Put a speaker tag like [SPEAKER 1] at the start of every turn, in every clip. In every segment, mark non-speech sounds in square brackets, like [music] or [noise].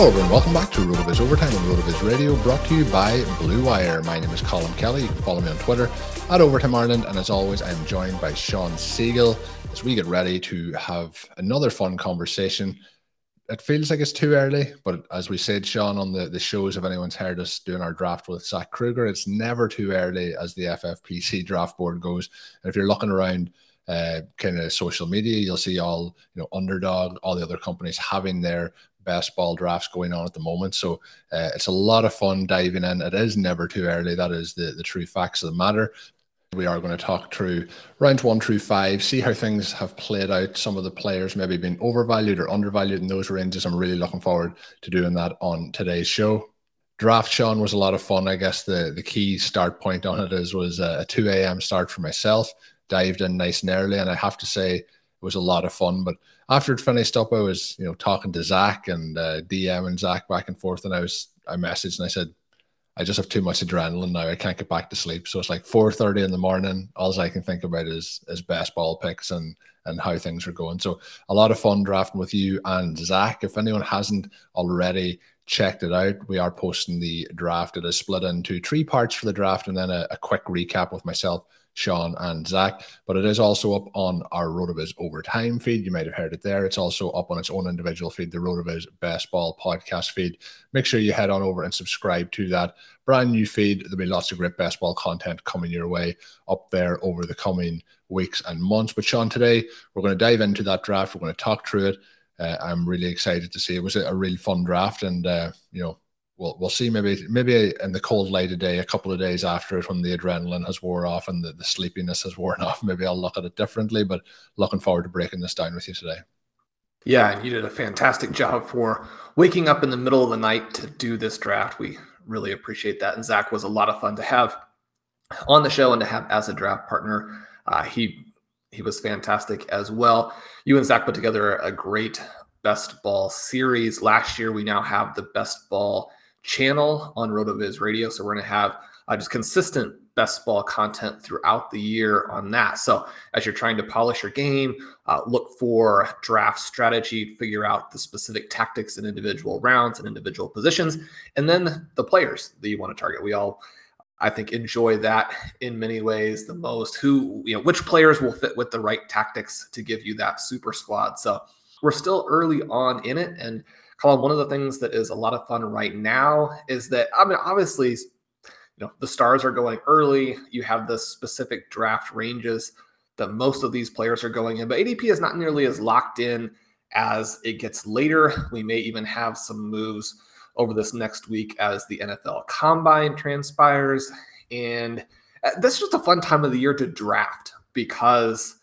[SPEAKER 1] Hello, everyone. Welcome back to RotoViz Overtime on RotoViz Radio, brought to you by Blue Wire. My name is Colm Kelly. You can follow me on Twitter at Overtime Ireland, and as always, I'm joined by Shawn Siegele as we get ready to have another fun conversation it feels like it's too early, but as we said, Shawn, on the, the shows, if anyone's heard us doing our draft with Zach Kruger, it's never too early as the FFPC [laughs] draft board goes. And if you're looking around uh, kind of social media, you'll see all, you know, underdog, all the other companies having their best ball drafts going on at the moment. So uh, it's a lot of fun diving in. It is never too early. That is the, the true facts of the matter. We are going to talk through round one through five, see how things have played out. Some of the players maybe been overvalued or undervalued in those ranges. I'm really looking forward to doing that on today's show. Draft Shawn was a lot of fun. I guess the, the key start point on it is was a 2 a.m. start for myself. Dived in nice and early, and I have to say it was a lot of fun. But after it finished up, I was you know talking to Zach and uh, DM and Zach back and forth, and I was I messaged and I said, I just have too much adrenaline now. I can't get back to sleep. So it's like 4:30 in the morning. All I can think about is is best ball picks and and how things are going. So a lot of fun drafting with you and Zach. If anyone hasn't already checked it out, we are posting the draft. It is split into three parts for the draft and then a, a quick recap with myself Shawn, and Zach. But it is also up on our RotoViz Overtime feed. You might have heard it there. It's also up on its own individual feed, the RotoViz Best Ball podcast feed. Make sure you head on over and subscribe to that brand new feed. There'll be lots of great best ball content coming your way up there over the coming weeks and months. But Shawn, today we're going to dive into that draft. We're going to talk through it. Uh, I'm really excited to see. It was a, a really fun draft, and uh, you know we'll we'll see. Maybe maybe in the cold light of day a couple of days after it when the adrenaline has wore off and the, the sleepiness has worn [laughs] off maybe i'll look at it differently but looking forward to breaking this down with you today.
[SPEAKER 2] Yeah you did a fantastic job for waking up in the middle of the night to do this draft. We really appreciate that. And zach was a lot of fun to have on the show and to have as a draft partner. Uh, he he was fantastic as well. You and zach put together a great best ball series. Last year we now have the best ball channel on RotoViz Radio. So we're going to have uh, just consistent best ball content throughout the year on that. So as you're trying to polish your game, uh, look for draft strategy, figure out the specific tactics in individual rounds and individual positions, and then the players that you want to target. We all I think enjoy that in many ways the most. Who, you know, which players will fit with the right tactics to give you that super squad. So we're still early on in it. And Colm, one of the things that is a lot of fun right now is that I mean, obviously, you know, the stars are going early. You have the specific draft ranges that most of these players are going in, but ADP is not nearly as locked in as it gets later. We may even have some moves over this next week as the NFL combine transpires. And uh, this is just a fun time of the year to draft because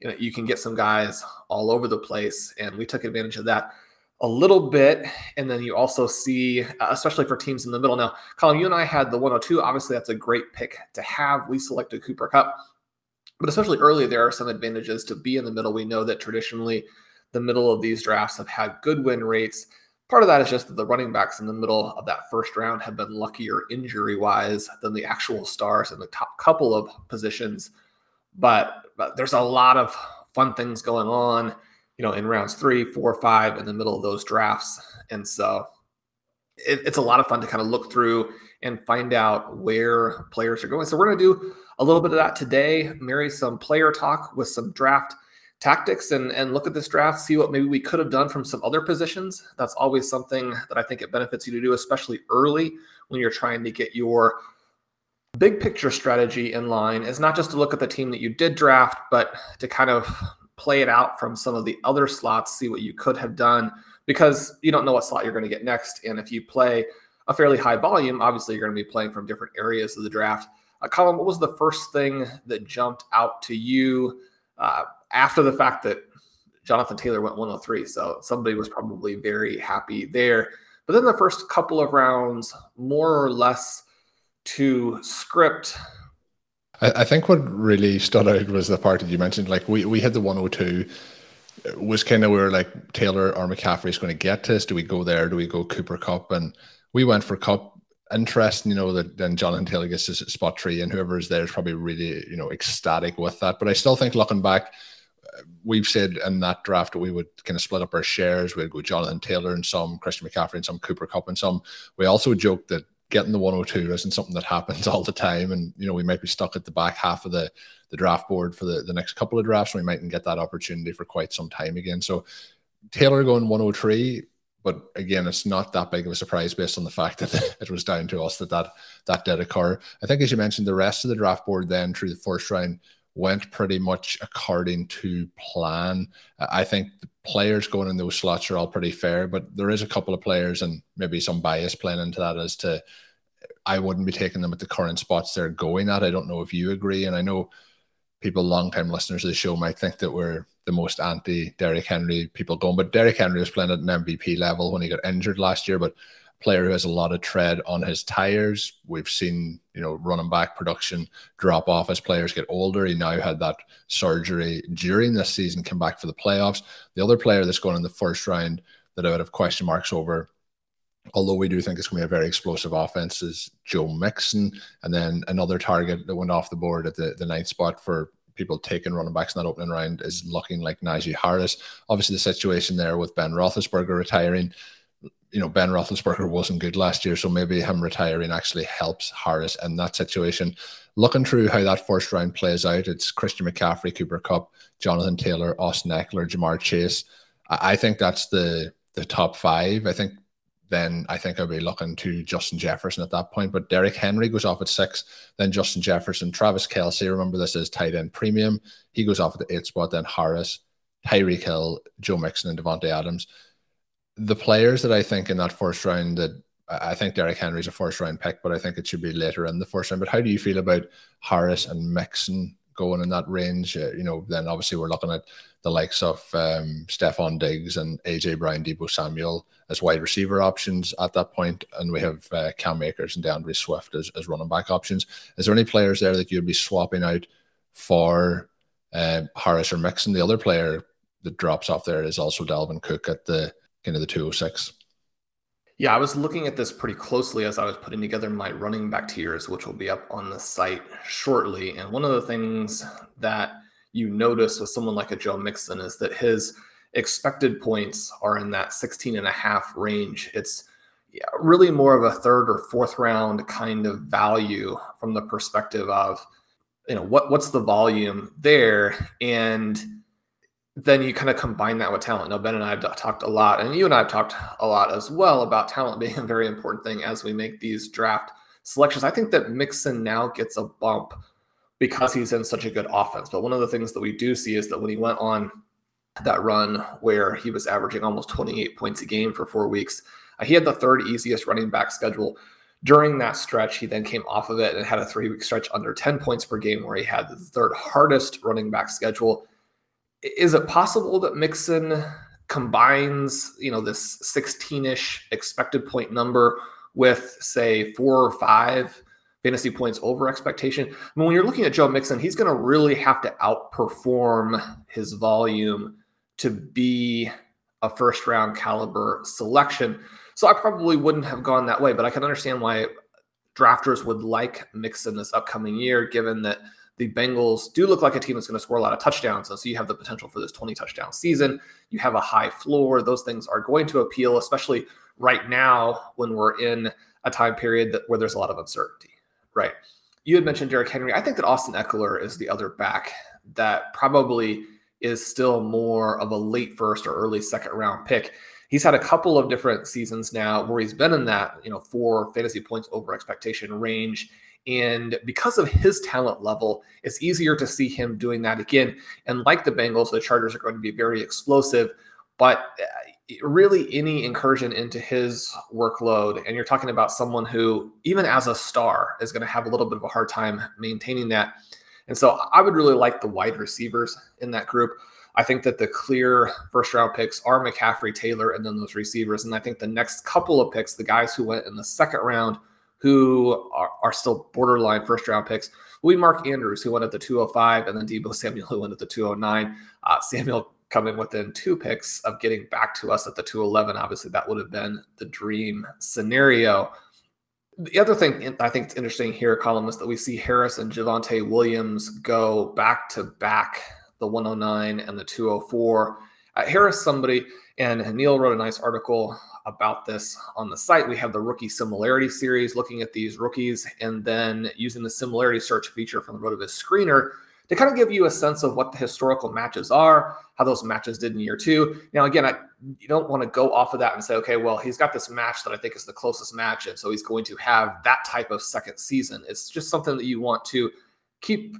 [SPEAKER 2] you know you can get some guys all over the place. And we took advantage of that a little bit. And then you also see, uh, especially for teams in the middle. Now, Colm, you and I had the 102. Obviously, that's a great pick to have. We selected Cooper Kupp, But especially early, there are some advantages to be in the middle. We know that traditionally the middle of these drafts have had good win rates. Part of that is just that the running backs in the middle of that first round have been luckier injury wise than the actual stars in the top couple of positions. But, but there's a lot of fun things going on, you know, in rounds three, four, five, in the middle of those drafts. And so it, it's a lot of fun to kind of look through and find out where players are going. So we're going to do a little bit of that today, marry some player talk with some draft tactics and and look at this draft, see what maybe we could have done from some other positions. That's always something that I think it benefits you to do, especially early when you're trying to get your big picture strategy in line. Is not just to look at the team that you did draft, but to kind of play it out from some of the other slots, see what you could have done because you don't know what slot you're going to get next. And if you play a fairly high volume, obviously you're going to be playing from different areas of the draft. Uh, Colm, what was the first thing that jumped out to you? Uh, after the fact that Jonathan Taylor went 103. So somebody was probably very happy there. But then the first couple of rounds, more or less to script.
[SPEAKER 1] I, I think what really stood out was the part that you mentioned. Like we, we had the 102 was kind of where like Taylor or McCaffrey is going to get us. Do we go there? Do we go Cooper Kupp? And we went for Kupp. Interesting, you know, that then Jonathan Taylor gets his spot three, and whoever is there is probably really, you know, ecstatic with that. But I still think looking back, we've said in that draft we would kind of split up our shares. We'd go Jonathan Taylor and some, Christian McCaffrey and some, Cooper Kupp and some. We also joked that getting the 102 isn't something that happens [laughs] all the time. And, you know, we might be stuck at the back half of the, the draft board for the, the next couple of drafts. We mightn't get that opportunity for quite some time again. So Taylor going 103, but again, it's not that big of a surprise based on the fact that [laughs] it was down to us that that, that did occur. I think, as you mentioned, the rest of the draft board then through the first round went pretty much according to plan. I think the players going in those slots are all pretty fair, but there is a couple of players and maybe some bias playing into that as to I wouldn't be taking them at the current spots they're going at. I don't know if you agree, and I know people, long-time listeners of the show, might think that we're the most anti Derrick Henry people going, but Derrick Henry was playing at an MVP level when he got injured last year, but player who has a lot of tread on his tires. We've seen, you know, running back production drop off as players get older. He now had that surgery during this season, come back for the playoffs. The other player that's going in the first round that I would have question marks over, although we do think it's going to be a very explosive offense, is Joe Mixon. And then another target that went off the board at the, the ninth spot for people taking running backs in that opening round is looking like Najee Harris. Obviously, the situation there with Ben Roethlisberger retiring you know, Ben Roethlisberger wasn't good last year, so maybe him retiring actually helps Harris in that situation. Looking through how that first round plays out, it's Christian McCaffrey, Cooper Kupp, Jonathan Taylor, Austin Ekeler, Ja'Marr Chase. I think that's the the top five. I think then I think I'll be looking to Justin Jefferson at that point. But Derrick Henry goes off at six, then Justin Jefferson, Travis Kelce. Remember, this is tight end premium. He goes off at the eight spot, then Harris, Tyreek Hill, Joe Mixon, and Davante Adams the players that I think in that first round that I think Derrick Henry's a first round pick, but I think it should be later in the first round. But how do you feel about Harris and Mixon going in that range? Uh, you know, then obviously we're looking at the likes of um, Stefon Diggs and AJ Brown, Deebo Samuel as wide receiver options at that point, and we have uh, Cam Akers and D'Andre Swift as, as running back options. Is there any players there that you'd be swapping out for uh, Harris or Mixon? The other player that drops off there is also Dalvin Cook at the kind of the 206.
[SPEAKER 2] Yeah, I was looking at this pretty closely as I was putting together my running back tiers, which will be up on the site shortly. And one of the things that you notice with someone like a Joe Mixon is that his expected points are in that 16 and a half range. It's yeah, really more of a third or fourth round kind of value from the perspective of, you know, what what's the volume there and then you kind of combine that with talent. Now, Ben and I have talked a lot, and you and I have talked a lot as well about talent being a very important thing as we make these draft selections. I think that Mixon now gets a bump because he's in such a good offense. But one of the things that we do see is that when he went on that run where he was averaging almost 28 points a game for four weeks, uh, he had the third easiest running back schedule. During that stretch, he then came off of it and had a three week stretch under 10 points per game where he had the third hardest running back schedule is it possible that Mixon combines, you know, this 16-ish expected point number with say four or five fantasy points over expectation? I mean, when you're looking at Joe Mixon, he's going to really have to outperform his volume to be a first round caliber selection. So I probably wouldn't have gone that way, but I can understand why drafters would like Mixon this upcoming year, given that the Bengals do look like a team that's going to score a lot of touchdowns. And so you have the potential for this 20 touchdown season. You have a high floor. Those things are going to appeal, especially right now when we're in a time period that, where there's a lot of uncertainty, right? You had mentioned Derrick Henry. I think that Austin Ekeler is the other back that probably is still more of a late first or early second round pick. He's had a couple of different seasons now where he's been in that, you know, four fantasy points over expectation range. And because of his talent level, it's easier to see him doing that again. And like the Bengals, the Chargers are going to be very explosive. But uh, really, any incursion into his workload, and you're talking about someone who, even as a star, is going to have a little bit of a hard time maintaining that. And so I would really like the wide receivers in that group. I think that the clear first round picks are McCaffrey, Taylor, and then those receivers. And I think the next couple of picks, the guys who went in the second round, who are, are still borderline first round picks. We Mark Andrews, who went at the 205, and then Deebo Samuel, who went at the 209. Uh, Samuel coming within two picks of getting back to us at the 211. Obviously, that would have been the dream scenario. The other thing I think it's interesting here, Colm, is that we see Harris and Javonte Williams go back to back the 109 and the 204. Uh, Harris, somebody, and Neil wrote a nice article about this on the site. We have the rookie similarity series looking at these rookies and then using the similarity search feature from the RotoViz screener to kind of give you a sense of what the historical matches are, how those matches did in year two. Now, again, I, you don't want to go off of that and say, okay, well, he's got this match that I think is the closest match. And so he's going to have that type of second season. It's just something that you want to keep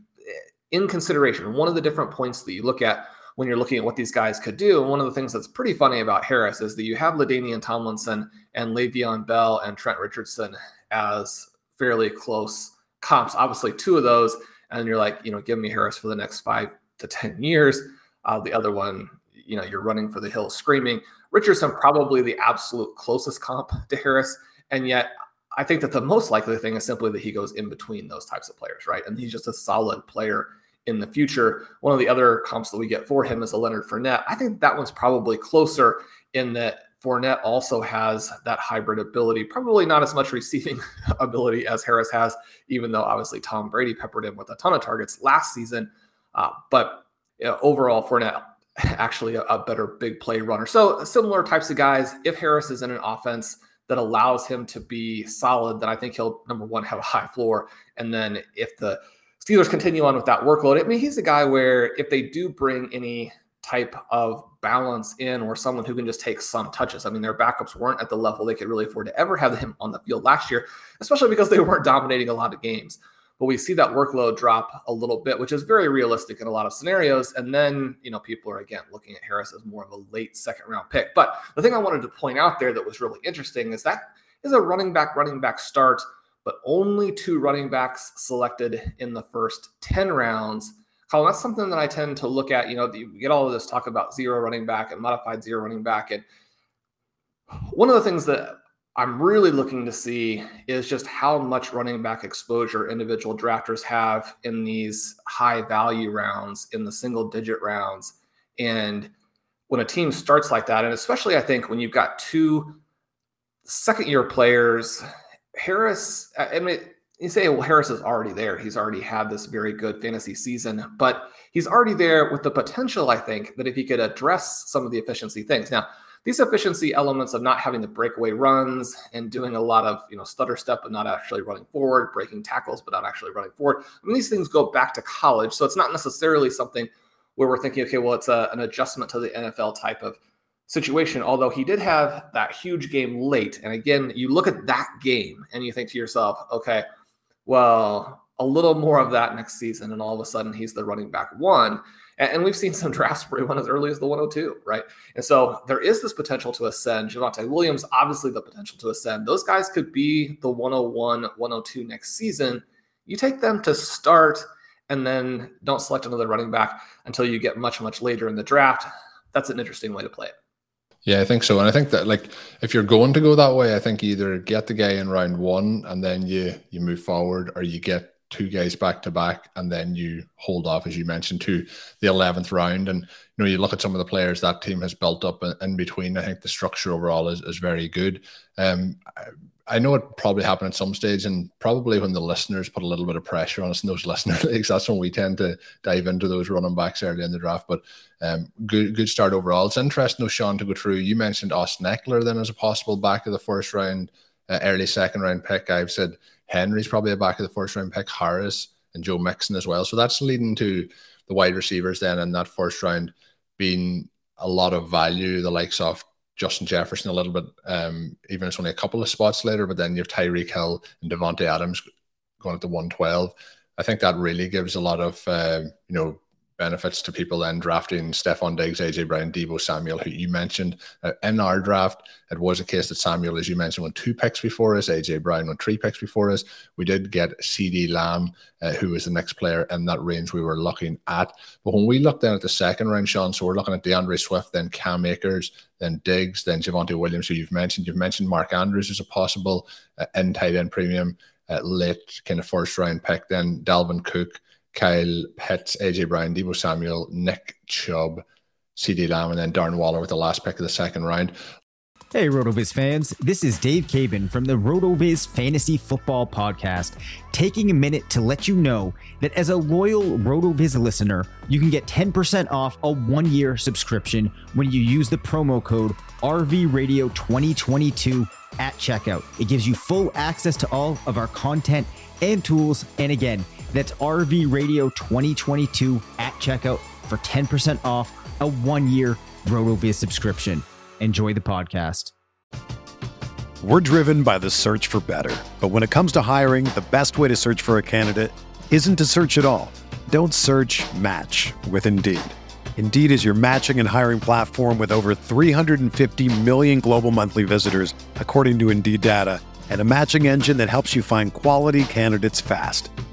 [SPEAKER 2] in consideration. One of the different points that you look at when you're looking at what these guys could do. And one of the things that's pretty funny about Harris is that you have LaDainian Tomlinson and Le'Veon Bell and Trent Richardson as fairly close comps. Obviously, two of those, and you're like, you know, give me Harris for the next five to 10 years. Uh, the other one, you know, you're running for the hills screaming. Richardson, probably the absolute closest comp to Harris. And yet, I think that the most likely thing is simply that he goes in between those types of players, right? And he's just a solid player in the future. One of the other comps that we get for him is a Leonard Fournette. I think that one's probably closer in that Fournette also has that hybrid ability, probably not as much receiving [laughs] ability as Harris has, even though obviously Tom Brady peppered him with a ton of targets last season. Uh, but you know, overall, Fournette [laughs] actually a, a better big play runner. So similar types of guys. If Harris is in an offense that allows him to be solid, then I think he'll number one have a high floor, and then if the Steelers continue on with that workload. I mean, he's a guy where if they do bring any type of balance in or someone who can just take some touches. I mean, their backups weren't at the level they could really afford to ever have him on the field last year, especially because they weren't dominating a lot of games. But we see that workload drop a little bit, which is very realistic in a lot of scenarios. And then, you know, people are again looking at Harris as more of a late second round pick. But the thing I wanted to point out there that was really interesting is that is a running back, running back start but only two running backs selected in the first 10 rounds. Colm, that's something that I tend to look at. You know, you get all of this talk about zero running back and modified zero running back. And one of the things that I'm really looking to see is just how much running back exposure individual drafters have in these high value rounds, in the single digit rounds. And when a team starts like that, and especially I think when you've got two second year players Harris, I mean, you say, well, Harris is already there. He's already had this very good fantasy season, but he's already there with the potential, I think, that if he could address some of the efficiency things. Now, these efficiency elements of not having the breakaway runs and doing a lot of, you know, stutter step, but not actually running forward, breaking tackles, but not actually running forward. I mean, these things go back to college. So it's not necessarily something where we're thinking, okay, well, it's a, an adjustment to the NFL type of situation, although he did have that huge game late. And again, you look at that game and you think to yourself, okay, well, a little more of that next season. And all of a sudden he's the running back one. And we've seen some [laughs] drafts where he went as early as the 102, right? And so there is this potential to ascend. Javonte Williams, obviously the potential to ascend. Those guys could be the 101, 102 next season. You take them to start and then don't select another running back until you get much, much later in the draft. That's an interesting way to play it.
[SPEAKER 1] Yeah, I think so. And I think that like if you're going to go that way, I think either get the guy in round one and then you you move forward, or you get two guys back to back, and then you hold off, as you mentioned, to the eleventh round. And you know, you look at some of the players that team has built up in, in between. I think the structure overall is, is very good. Um, I know it probably happened at some stage, and probably when the listeners put a little bit of pressure on us in those [laughs] listener leagues, that's when we tend to dive into those running backs early in the draft. But um, good, good start overall. It's interesting, though, Shawn, to go through. You mentioned Austin Ekeler then as a possible back of the first round, uh, early second round pick. I've said Henry's probably a back of the first round pick, Harris and Joe Mixon as well. So that's leading to the wide receivers then in that first round being a lot of value, the likes of Justin Jefferson a little bit, um, even it's only a couple of spots later, but then you have Tyreek Hill and Davante Adams going at the 112. I think that really gives a lot of, uh, you know, benefits to people then drafting Stefon Diggs, AJ Brown, Deebo Samuel, who you mentioned. Uh, in our draft, it was a case that Samuel, as you mentioned, won two picks before us, AJ Brown won three picks before us. We did get CeeDee Lamb, uh, who was the next player in that range we were looking at. But when we looked then at the second round, Shawn, so we're looking at D'Andre Swift, then Cam Akers, then Diggs, then Javonte Williams, who you've mentioned. You've mentioned Mark Andrews as a possible uh, in tight end premium. Uh, late kind of first round pick, then Dalvin Cook, Kyle Pitts, AJ Brown, Deebo Samuel, Nick Chubb, CeeDee Lamb, and then Darren Waller with the last pick of the second round.
[SPEAKER 3] Hey, RotoViz fans. This is Dave Caban from the RotoViz Fantasy Football Podcast, taking a minute to let you know that as a loyal RotoViz listener, you can get 10% off a one year subscription when you use the promo code RVRadio2022 at checkout. It gives you full access to all of our content and tools. And again, that's RV Radio 2022 at checkout for 10% off a one year RotoViz subscription. Enjoy the podcast.
[SPEAKER 4] We're driven by the search for better. But when it comes to hiring, the best way to search for a candidate isn't to search at all. Don't search match with Indeed. Indeed is your matching and hiring platform with over 350 million global monthly visitors, according to Indeed data, and a matching engine that helps you find quality candidates fast.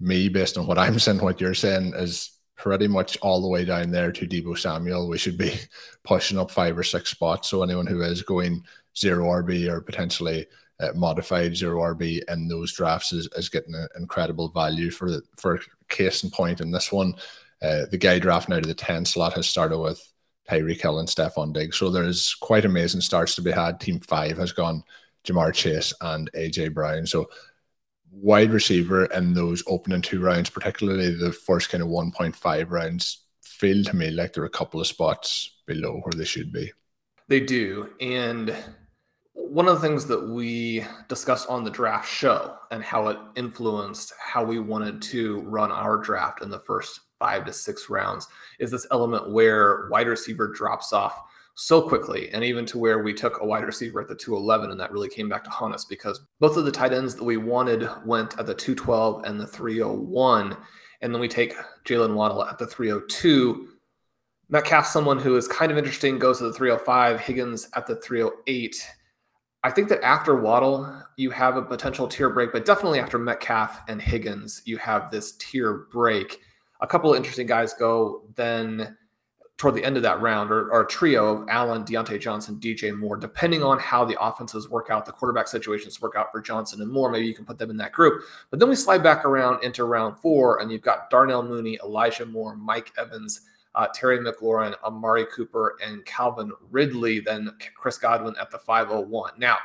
[SPEAKER 1] me, based on what I'm [laughs] saying, what you're saying, is pretty much all the way down there to Deebo Samuel. We should be [laughs] pushing up five or six spots. So anyone who is going zero RB or potentially uh, modified zero RB in those drafts is, is getting an incredible value for the, for case in point in this one. Uh, the guy drafting out of the 10 slot has started with Tyreek Hill and Stefon Diggs. So there's quite amazing starts to be had. Team five has gone Ja'Marr Chase and AJ Brown. So wide receiver in those opening two rounds, particularly the first kind of 1.5 rounds, feel to me like they're a couple of spots below where they should be.
[SPEAKER 2] They do. And one of the things that we discussed on the draft show and how it influenced how we wanted to run our draft in the first five to six rounds is this element where wide receiver drops off so quickly, and even to where we took a wide receiver at the 211, and that really came back to haunt us because both of the tight ends that we wanted went at the 212 and the 301, and then we take Jaylen Waddle at the 302. Metcalf, someone who is kind of interesting, goes to the 305, Higgins at the 308. I think that after Waddle, you have a potential tier break, but definitely after Metcalf and Higgins, you have this tier break. A couple of interesting guys go then toward the end of that round, or, or a trio of Allen, Diontae Johnson, DJ Moore, depending on how the offenses work out, the quarterback situations work out for Johnson and Moore. Maybe you can put them in that group. But then we slide back around into round four, and you've got Darnell Mooney, Elijah Moore, Mike Evans, uh, Terry McLaurin, Amari Cooper, and Calvin Ridley, then Chris Godwin at the 501. Now,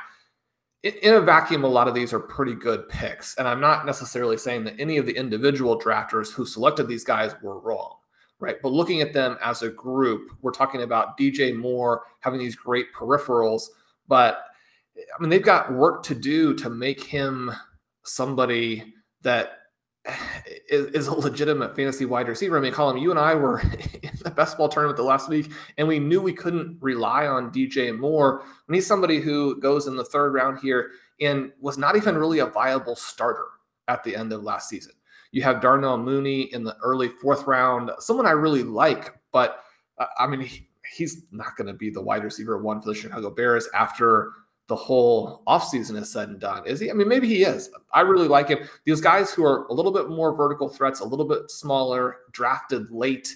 [SPEAKER 2] in, in a vacuum, a lot of these are pretty good picks. And I'm not necessarily saying that any of the individual drafters who selected these guys were wrong right? But looking at them as a group, we're talking about DJ Moore having these great peripherals, but I mean, they've got work to do to make him somebody that [sighs] is, is, a legitimate fantasy wide receiver. I mean, Colm, you and I were [laughs] in the best ball tournament the last week, and we knew we couldn't rely on DJ Moore. And he's somebody who goes in the third round here and was not even really a viable starter at the end of last season. You have Darnell Mooney in the early fourth round, someone I really like, but uh, I mean, he, he's not going to be the wide receiver one for the Chicago Bears after the whole offseason is said and done. Is he? I mean, maybe he is. I really like him. These guys who are a little bit more vertical threats, a little bit smaller, drafted late.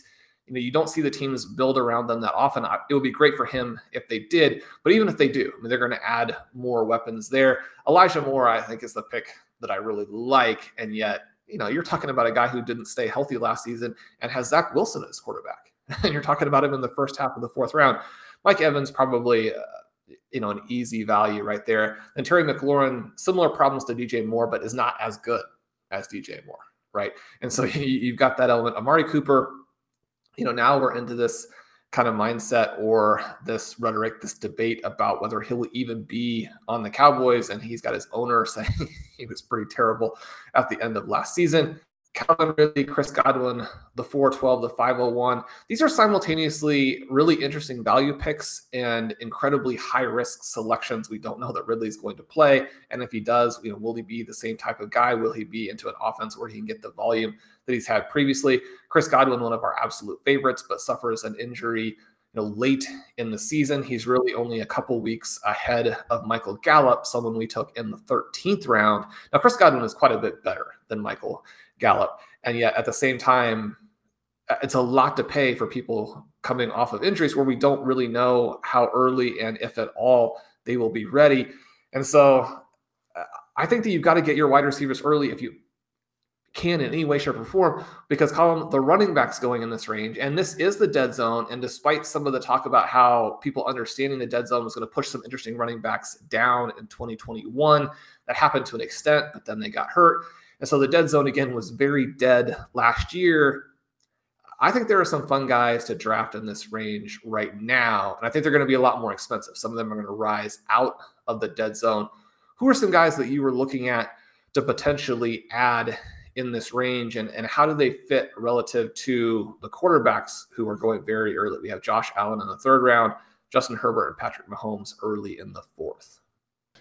[SPEAKER 2] You know, you don't see the teams build around them that often. It would be great for him if they did, but even if they do, I mean, they're going to add more weapons there. Elijah Moore, I think, is the pick that I really like, and yet you know, you're talking about a guy who didn't stay healthy last season and has Zach Wilson as quarterback. [laughs] and you're talking about him in the first half of the fourth round. Mike Evans probably, uh, you know, an easy value right there. And Terry McLaurin, similar problems to DJ Moore, but is not as good as DJ Moore, right? And so [laughs] you've got that element. Amari Cooper, you know, now we're into this kind of mindset or this rhetoric, this debate about whether he'll even be on the Cowboys. And he's got his owner [laughs] saying he was pretty terrible at the end of last season. Calvin Ridley, Chris Godwin, the 412, the 501. These are simultaneously really interesting value picks and incredibly high risk selections. We don't know that Ridley's going to play. And if he does, you know, will he be the same type of guy? Will he be into an offense where he can get the volume that he's had previously? Chris Godwin, one of our absolute favorites, but suffers an injury you know, late in the season. He's really only a couple weeks ahead of Michael Gallup, someone we took in the 13th round. Now, Chris Godwin is quite a bit better than Michael Gallup. And yet at the same time, uh, it's a lot to pay for people coming off of injuries where we don't really know how early and if at all they will be ready. And so uh, I think that you've got to get your wide receivers early if you can in any way, shape, or form, because Colm, the running backs going in this range, and this is the dead zone. And despite some of the talk about how people understanding the dead zone was going to push some interesting running backs down in 2021, that happened to an extent, but then they got hurt. And so the dead zone again was very dead last year. I think there are some fun guys to draft in this range right now. And I think they're going to be a lot more expensive. Some of them are going to rise out of the dead zone. Who are some guys that you were looking at to potentially add in this range? And, and how do they fit relative to the quarterbacks who are going very early? We have Josh Allen in the third round, Justin Herbert and Patrick Mahomes early in the fourth.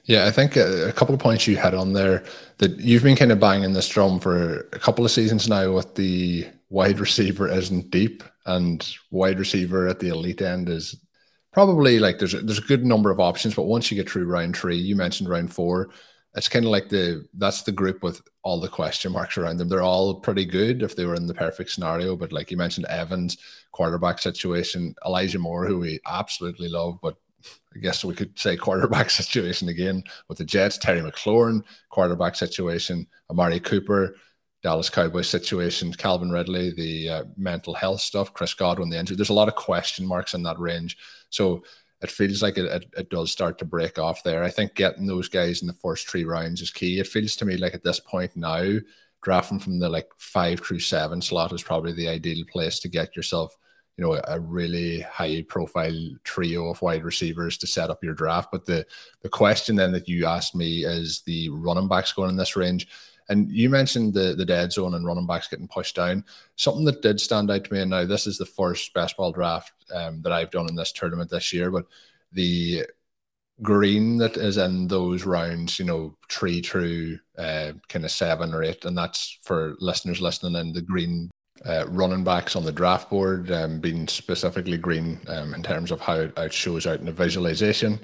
[SPEAKER 1] Yeah, I think a, a, couple of points you had on there that you've been kind of banging this drum for a couple of seasons now with the wide [laughs] receiver isn't deep and wide receiver at the elite end is probably like there's a, there's a good number of options, but once you get through round three, you mentioned round four, it's kind of like the that's the group with all the question marks around them. They're all pretty good if they were in the perfect scenario, but like you mentioned, Evans quarterback situation, Elijah Moore, who we absolutely love, but I guess we could say quarterback [laughs] situation again with the Jets, Terry McLaurin, quarterback situation, Amari Cooper, Dallas Cowboys situation, Calvin Ridley, the uh, mental health stuff, Chris Godwin, the injury. There's a lot of question marks in that range. So it feels like it, it, it, does start to break off there. I think getting those guys in the first three rounds is key. It feels to me like at this point now, drafting from the like five through seven slot is probably the ideal place to get yourself you know a really high profile trio of wide receivers to set up your draft. But the the question then that you asked me is the running backs going in this range. And you mentioned the the dead zone and running backs getting pushed down. Something that did stand out to me, and now this is the first best ball draft um, that I've done in this tournament this year, but the green that is in those rounds, you know, three through uh, kind of seven or eight, and that's for listeners listening in the green uh, running backs on the draft board, um, being specifically green um, in terms of how it shows out in the visualization.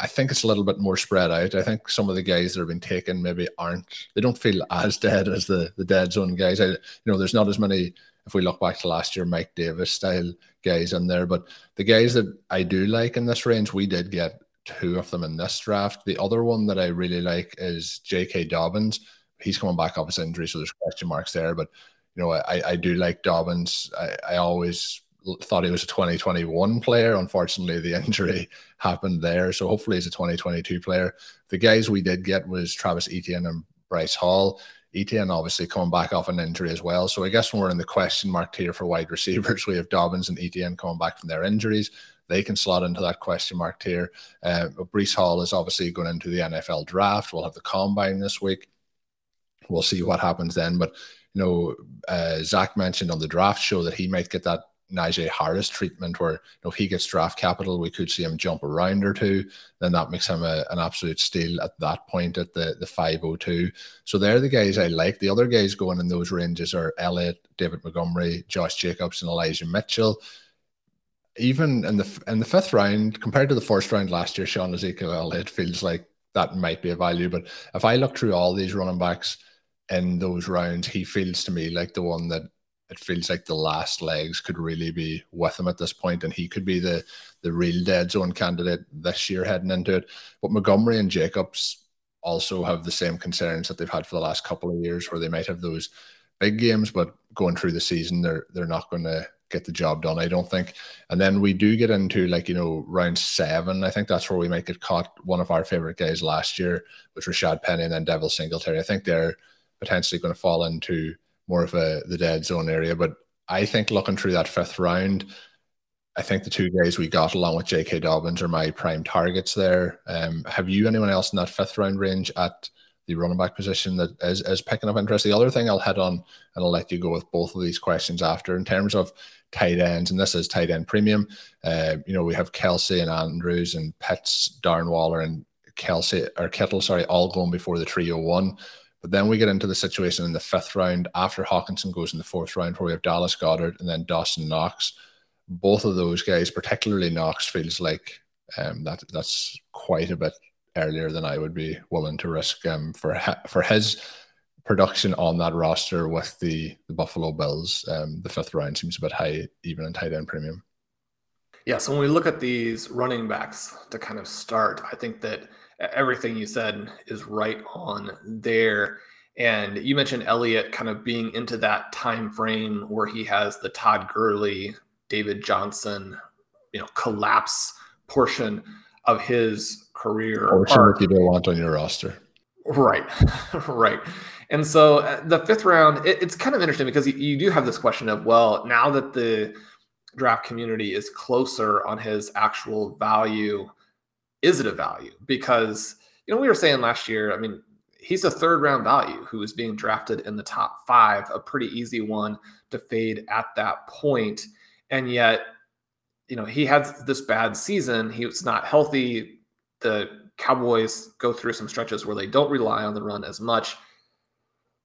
[SPEAKER 1] I think it's a little bit more spread out. I think some of the guys that have been taken maybe aren't. They don't feel as [laughs] dead as the the dead zone guys. I, you know, there's not as many. If we look back to last year, Mike Davis style guys in there, but the guys that I do like in this range, we did get two of them in this draft. The other one that I really like is J.K. Dobbins. He's coming back off his injury, so there's question marks there. But you know, I, I do like Dobbins. I, I always thought he was a 2021 player. Unfortunately, the [laughs] injury happened there. So hopefully he's a 2022 player. The guys we did get was Travis Etienne and Breece Hall. Etienne obviously coming back off an injury as well. So I guess when we're in the question mark here for wide receivers, [laughs] we have Dobbins and Etienne coming back from their injuries. They can slot into that question mark tier. Uh, Breece Hall is obviously going into the NFL draft. We'll have the combine this week. We'll see what happens then. But you know, uh, Zach mentioned on the draft show that he might get that Najee Harris treatment, where you know, if he gets draft capital, we could see him jump a round or two. Then that makes him a, an absolute steal at that point at the the 502. So they're the guys I like. The other guys going in those ranges are Elliott, David Montgomery, Josh Jacobs, and Elijah Mitchell even in the in the fifth round compared to the first round last year, Shawn Ezekiel, it feels like that might be a value. But if I look through all these running backs in those rounds, he feels to me like the one that it feels like the last legs could really be with him at this point, and he could be the the real dead zone candidate this year heading into it. But Montgomery and Jacobs also have the same concerns that they've had for the last couple of years, where they might have those big games, but going through the season, they're they're not going to get the job done, I don't think. And then we do get into like, you know, round seven. I think that's where we might get caught. One of our favorite guys last year which was Rashad Penny and then Devin Singletary. I think they're potentially going to fall into more of a the dead zone area. But I think looking through that fifth round, I think the two guys we got along with J.K. Dobbins are my prime targets there. Um, have you anyone else in that fifth round range at the running back position that is, is picking up interest? The other thing I'll head on and I'll let you go with both of these questions after in terms of tight ends, and this is tight end premium. Uh, you know, we have Kelce and Andrews and Pitts, Darren Waller and Kelce or Kittle, sorry, all going before the trio one. But then we get into the situation in the fifth round after Hockenson goes in the fourth round, where we have Dallas Goedert and then Dawson Knox. Both of those guys, particularly Knox, feels like um, that that's quite a bit earlier than I would be willing to risk um, for for his production on that roster with the, the Buffalo Bills. Um, the fifth round seems a bit high, even in tight end premium.
[SPEAKER 2] Yeah, so when we look at these running backs to kind of start, I think that everything you said is right on there. And you mentioned Elliott kind of being into that time frame where he has the Todd Gurley, David Johnson, you know, collapse portion of his career.
[SPEAKER 1] Portion that you don't want on your roster.
[SPEAKER 2] Right, [laughs] right. And so uh, the fifth round, it, it's kind of interesting because you, you do have this question of, well, now that the draft community is closer on his actual value, is it a value? Because, you know, we were saying last year, I mean, he's a third round value who is being drafted in the top five, a pretty easy one to fade at that point. And yet, you know, he had this bad season. He was not healthy. The Cowboys go through some stretches where they don't rely on the run as much.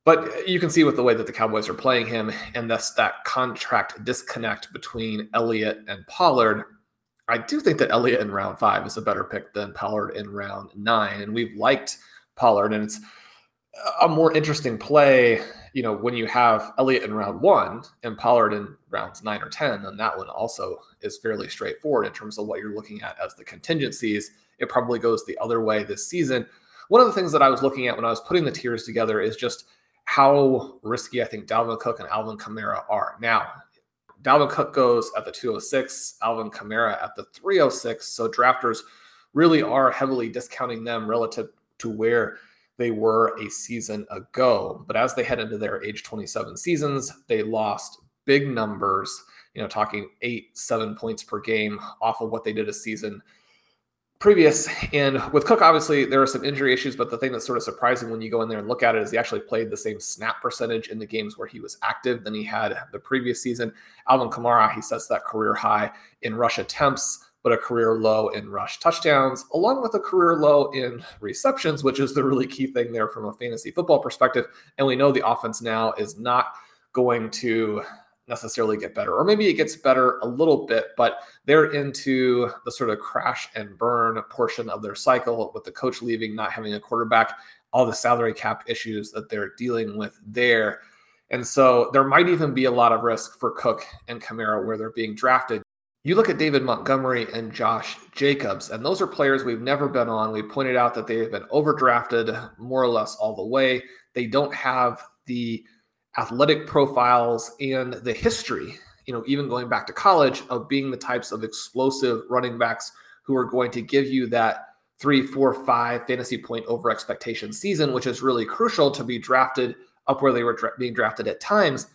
[SPEAKER 2] But you can see with the way that the Cowboys are playing him, and thus that contract disconnect between Elliott and Pollard. I do think that Elliott in round five is a better pick than Pollard in round nine. And we've liked Pollard, and it's a more interesting play, you know, when you have Elliott in round one and Pollard in rounds nine or 10, then that one also is fairly straightforward in terms of what you're looking at as the contingencies. It probably goes the other way this season. One of the things that I was looking at when I was putting the tiers together is just how risky I think Dalvin Cook and Alvin Kamara are. Now, Dalvin Cook goes at the 206, Alvin Kamara at the 306. So drafters really are heavily discounting them relative to where they were a season ago. But as they head into their age 27 seasons, they lost big numbers you know, talking eight, seven points per game off of what they did a season previous. And with Cook, obviously, there are some injury issues, but the thing that's sort of surprising when you go in there and look at it is he actually played the same snap percentage in the games where he was active than he had the previous season. Alvin Kamara, he sets that career high in rush attempts, but a career low in rush touchdowns, along with a career low in receptions, which is the really key thing there from a fantasy football perspective. And we know the offense now is not going to necessarily get better, or maybe it gets better a little bit, but they're into the sort of crash and burn portion of their cycle with the coach leaving, not having a quarterback, all the salary cap issues that they're dealing with there. And so there might even be a lot of risk for Cook and Kamara where they're being drafted. You look at David Montgomery and Josh Jacobs, and those are players we've never been on. We pointed out that they have been overdrafted more or less all the way. They don't have the athletic profiles and the history, you know, even going back to college, of being the types of explosive running backs who are going to give you that three, four, five fantasy point over expectation season, which is really crucial to be drafted up where they were dra- being drafted at times.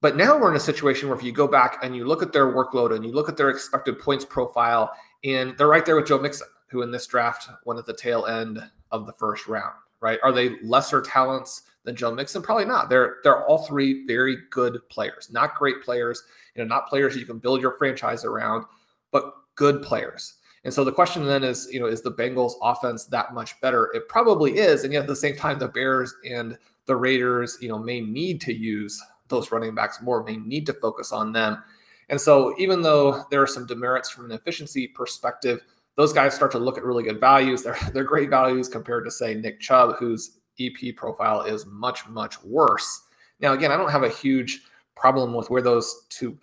[SPEAKER 2] But now we're in a situation where if you go back and you look at their workload and you look at their expected points profile, and they're right there with Joe Mixon, who in this draft went at the tail end of the first round, right? Are they lesser talents? than Joe Mixon? Probably not. They're they're all three very good players, not great players, you know, not players you can build your franchise around, but good players. And so the question then is, you know, is the Bengals offense that much better? It probably is. And yet at the same time, the Bears and the Raiders, you know, may need to use those running backs more, may need to focus on them. And so even though there are some demerits from an efficiency perspective, those guys start to look at really good values. They're [laughs] they're great values compared to say Nick Chubb, whose EP profile is much, much worse. Now, again, I don't have a huge problem with where those two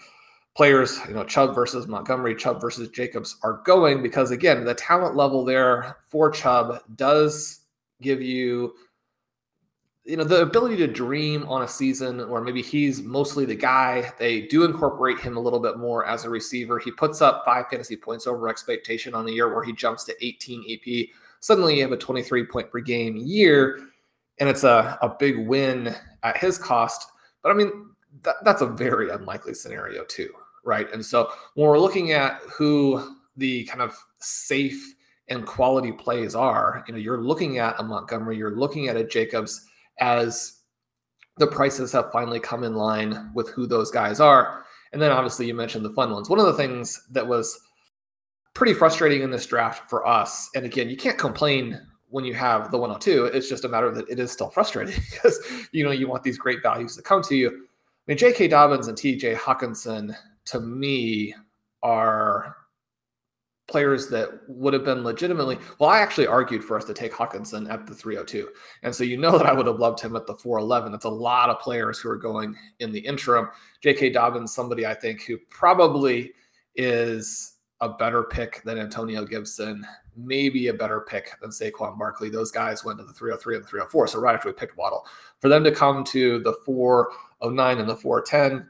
[SPEAKER 2] players, you know, Chubb versus Montgomery, Chubb versus Jacobs are going because, again, the talent level there for Chubb does give you you know the ability to dream on a season or maybe he's mostly the guy they do incorporate him a little bit more as a receiver he puts up five fantasy points over expectation on the year where he jumps to 18 ep suddenly you have a 23 point per game year and it's a, a big win at his cost. But I mean, that, that's a very unlikely scenario too, right? And so when we're looking at who the kind of safe and quality plays are, you know, you're looking at a Montgomery, you're looking at a Jacobs as the prices have finally come in line with who those guys are. And then obviously you mentioned the fun ones. One of the things that was pretty frustrating in this draft for us, and again, you can't complain when you have the 102, it's just a matter that it is still frustrating [laughs] because you know you want these great values to come to you. I mean, J.K. Dobbins and T.J. Hockenson to me are players that would have been legitimately well i actually argued for us to take hockenson at the 302 and so you know [laughs] that i would have loved him at the 411 that's a lot of players who are going in the interim jk dobbins somebody i think who probably is a better pick than antonio gibson maybe a better pick than Saquon Barkley. Those guys went to the 303 and the 304. So right after we picked Waddle, for them to come to the 409 and the 410,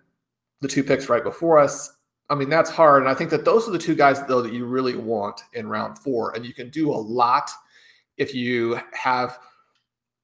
[SPEAKER 2] the two picks right before us, I mean, that's hard. And I think that those are the two guys, though, that you really want in round four. And you can do a lot if you have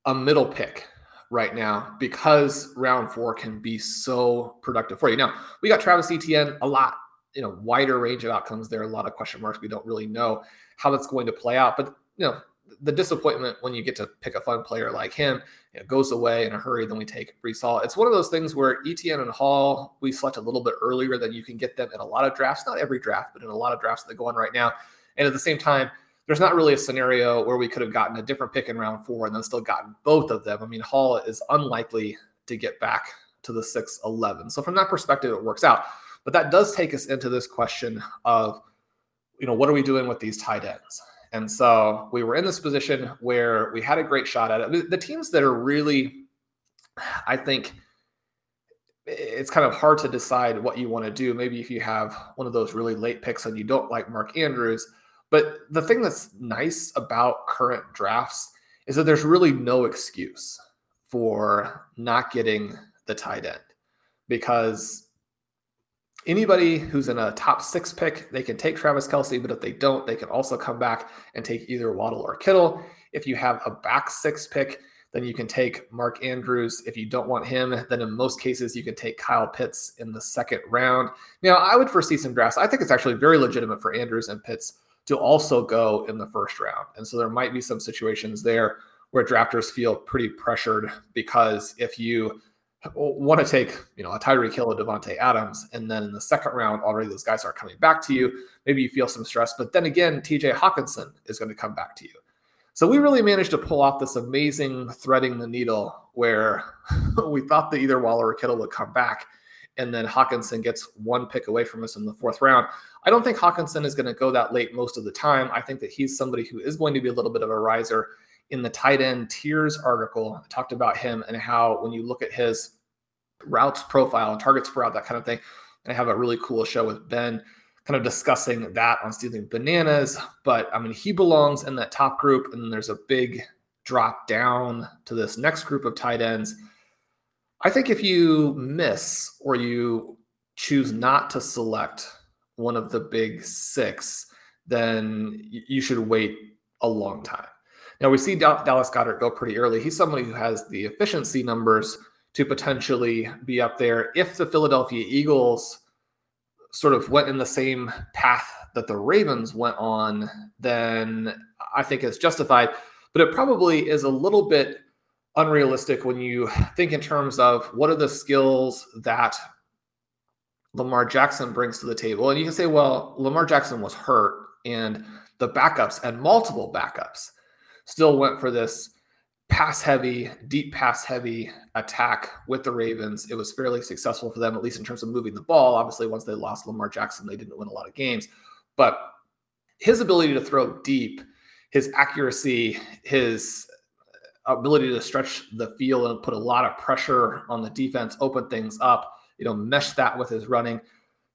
[SPEAKER 2] a middle pick right now because round four can be so productive for you. Now, we got Travis Etienne, a lot, you know, wider range of outcomes there, a lot of question marks. We don't really know how that's going to play out. But you know, the disappointment when you get to pick a fun player like him you know, goes away in a hurry. Then we take Breece Hall. It's one of those things where Etienne and Hall we select a little bit earlier than you can get them in a lot of drafts. Not every draft, but in a lot of drafts that go on right now. And at the same time, there's not really a scenario where we could have gotten a different pick in round four and then still gotten both of them. I mean, Hall is unlikely to get back to the 6 11. So from that perspective, it works out. But that does take us into this question of you know, what are we doing with these tight ends? And so we were in this position where we had a great shot at it. The teams that are really, I think, it's kind of hard to decide what you want to do. Maybe if you have one of those really late picks and you don't like Mark Andrews. But the thing that's nice about current drafts is that there's really no excuse for not getting the tight end because anybody who's in a top six pick, they can take Travis Kelce, but if they don't, they can also come back and take either Waller or Kittle. If you have a back six pick, then you can take Mark Andrews. If you don't want him, then in most cases, you can take Kyle Pitts in the second round. Now, I would foresee some drafts. I think it's actually very legitimate for Andrews and Pitts to also go in the first round. And so there might be some situations there where drafters feel pretty pressured because if you want to take, you know, a Tyreek Hill, a Davante Adams, and then in the second round already those guys are coming back to you, maybe you feel some stress. But then again, TJ Hockenson is going to come back to you. So we really managed to pull off this amazing threading the needle where [laughs] we thought that either Waller or Kittle would come back. And then Hockenson gets one pick away from us in the fourth round. I don't think Hockenson is going to go that late most of the time. I think that he's somebody who is going to be a little bit of a riser. In the tight end tiers article, I talked about him and how when you look at his routes profile and targets per route, that kind of thing, and I have a really cool show with Ben kind of discussing that on stealing bananas. But I mean, he belongs in that top group, and there's a big drop down to this next group of tight ends. I think if you miss or you choose not to select one of the big six, then you should wait a long time. Now we see Dallas Goedert go pretty early. He's somebody who has the efficiency numbers to potentially be up there if the Philadelphia Eagles sort of went in the same path that the Ravens went on, then I think it's justified. But it probably is a little bit unrealistic when you think in terms of what are the skills that Lamar Jackson brings to the table. And you can say, well, Lamar Jackson was hurt, and the backups and multiple backups still went for this pass heavy, deep pass heavy attack with the Ravens. It was fairly successful for them, at least in terms of moving the ball. Obviously, once they lost Lamar Jackson, they didn't win a lot of games. But his ability to throw deep, his accuracy, his ability to stretch the field and put a lot of pressure on the defense, open things up, you know, mesh that with his running.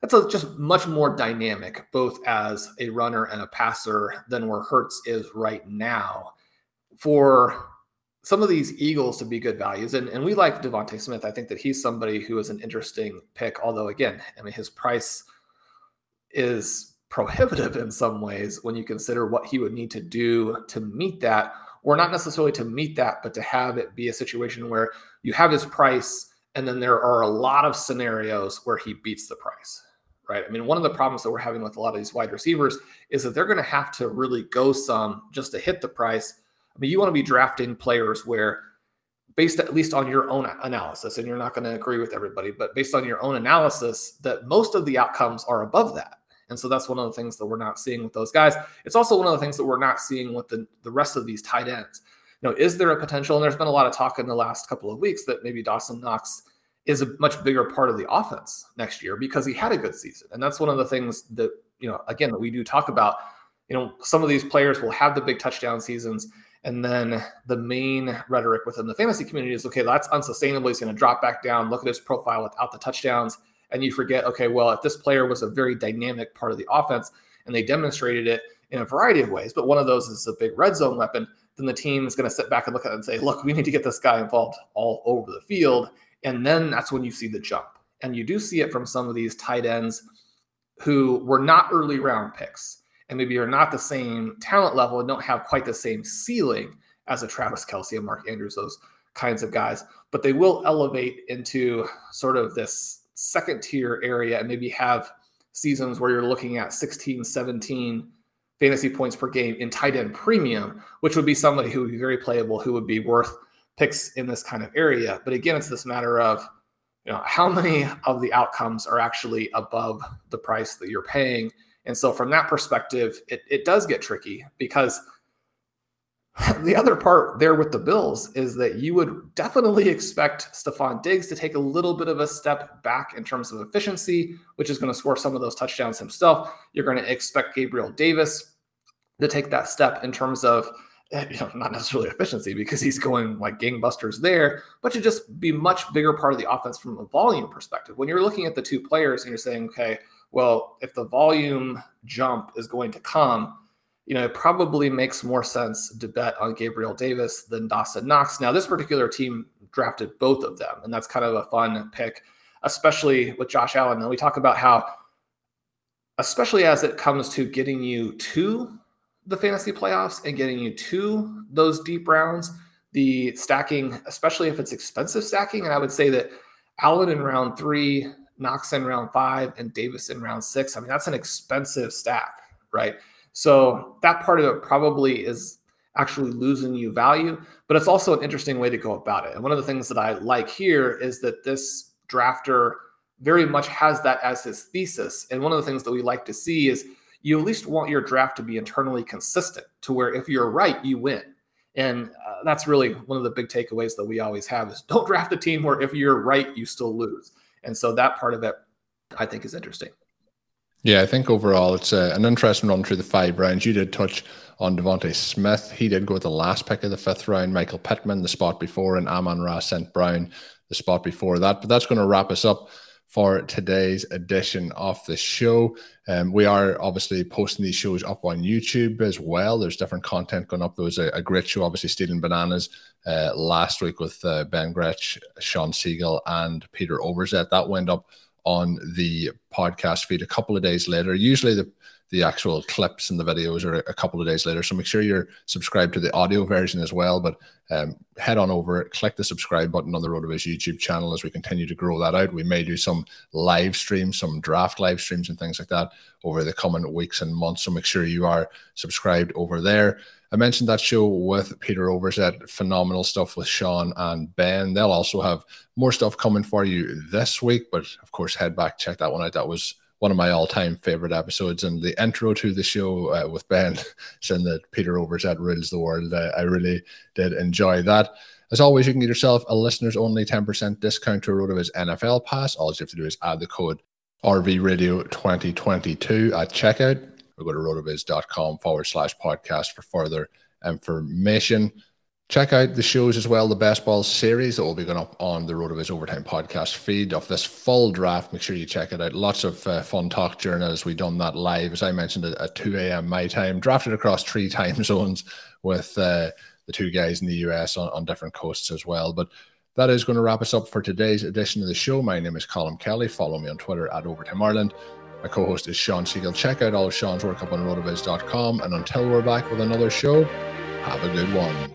[SPEAKER 2] That's a, just much more dynamic, both as a runner and a passer, than where Hurts is right now. For some of these Eagles to be good values. And, and we like DeVonta Smith. I think that he's somebody who is an interesting pick, although again, I mean his price is prohibitive in some ways when you consider what he would need to do to meet that, or not necessarily to meet that, but to have it be a situation where you have his price and then there are a lot of scenarios where he beats the price. Right. I mean, one of the problems that we're having with a lot of these wide receivers is that they're going to have to really go some just to hit the price mean, you want to be drafting players where, based at least on your own analysis, and you're not going to agree with everybody, but based on your own analysis, that most of the outcomes are above that. And so that's one of the things that we're not seeing with those guys. It's also one of the things that we're not seeing with the, the rest of these tight ends. You know, is there a potential? And there's been a lot of talk in the last couple of weeks that maybe Dawson Knox is a much bigger part of the offense next year because he had a good season. And that's one of the things that, you know, again, that we do talk about. You know, some of these players will have the big touchdown seasons and then the main rhetoric within the fantasy community is okay, that's unsustainable. He's going to drop back down. Look at his profile without the touchdowns. And you forget, okay, well, if this player was a very dynamic part of the offense and they demonstrated it in a variety of ways, but one of those is a big red zone weapon, then the team is going to sit back and look at it and say, look, we need to get this guy involved all over the field. And then that's when you see the jump. And you do see it from some of these tight ends who were not early round picks and maybe are not the same talent level and don't have quite the same ceiling as a Travis Kelce, and Mark Andrews, those kinds of guys, but they will elevate into sort of this second tier area and maybe have seasons where you're looking at 16, 17 fantasy points per game in tight end premium, which would be somebody who would be very playable, who would be worth picks in this kind of area. But again, it's this matter of you know how many of the outcomes are actually above the price that you're paying and so from that perspective, it, it does get tricky because [laughs] the other part there with the Bills is that you would definitely expect Stefon Diggs to take a little bit of a step back in terms of efficiency, which is going to score some of those touchdowns himself. You're going to expect Gabriel Davis to take that step in terms of eh, you know, not necessarily efficiency because he's going like gangbusters there, but to just be much bigger part of the offense from a volume perspective. When you're looking at the two players and you're saying, okay, well, if the volume jump is going to come, you know, it probably makes more sense to bet on Gabriel Davis than Dawson Knox. Now, this particular team drafted both of them, and that's kind of a fun pick, especially with Josh Allen. And we talk about how, especially as it comes to getting you to the fantasy playoffs and getting you to those deep rounds, the stacking, especially if it's expensive stacking. And I would say that Allen in round three, Knox in round five, and Davis in round six. I mean, that's an expensive stack, right? So that part of it probably is actually losing you value, but it's also an interesting way to go about it. And one of the things that I like here is that this drafter very much has that as his thesis. And one of the things that we like to see is you at least want your draft to be internally consistent to where if you're right, you win. And uh, that's really one of the big takeaways that we always have is don't [laughs] draft a team where if you're right, you still lose. And so that part of it, I think, is interesting.
[SPEAKER 1] Yeah, I think overall it's uh, an interesting run through the five rounds. You did touch on DeVonta Smith. He did go with the last pick of the fifth round. Michael Pittman, the spot before, and Amon-Ra St. Brown, the spot before that. But that's going to wrap us up for today's edition of the show. Um, we are obviously posting these shows up on YouTube as well. There's different content going up. There was a, a great show, obviously, Stealing Bananas uh, last week with uh, Ben Gretch, Shawn Siegele, and Peter Overzet. That went up on the podcast feed a couple of days later. Usually the the actual clips and the videos are a couple of days later. So make sure you're subscribed to the audio version as well. But um, head on over, click the subscribe button on the RotoViz YouTube channel as we continue to grow that out. We may do some live streams, some draft live streams, and things like that over the coming weeks and months. So make sure you are subscribed over there. I mentioned that show with Peter Overzet, phenomenal stuff with Shawn and Ben. They'll also have more stuff coming for you this week, but of course, head back, check that one out. That was one of my all-time favorite episodes and the intro to the show uh, with ben [laughs] saying that peter overzet rules the world. Uh, i really did enjoy that. As always you can get yourself a listeners only 10% discount to rotoviz nfl pass. All you have to do is add the code rvradio 2022 at checkout. Or go to rotoviz.com forward slash podcast for further information Check out the shows as well, the best ball series that will be going up on the RotoViz Overtime podcast feed of this full draft. Make sure you check it out. Lots of uh, fun talk during as we done that live, as I mentioned, at, at 2 a.m. my time, drafted across three [laughs] time zones with uh, the two guys in the US on, on different coasts as well. But that is going to wrap us up for today's edition of the show. My name is Colm Kelly. Follow me on Twitter at Overtime Ireland. My co host is Shawn Siegele. Check out all of Shawn's work up on rotoviz.com. And until we're back with another show, have a good one.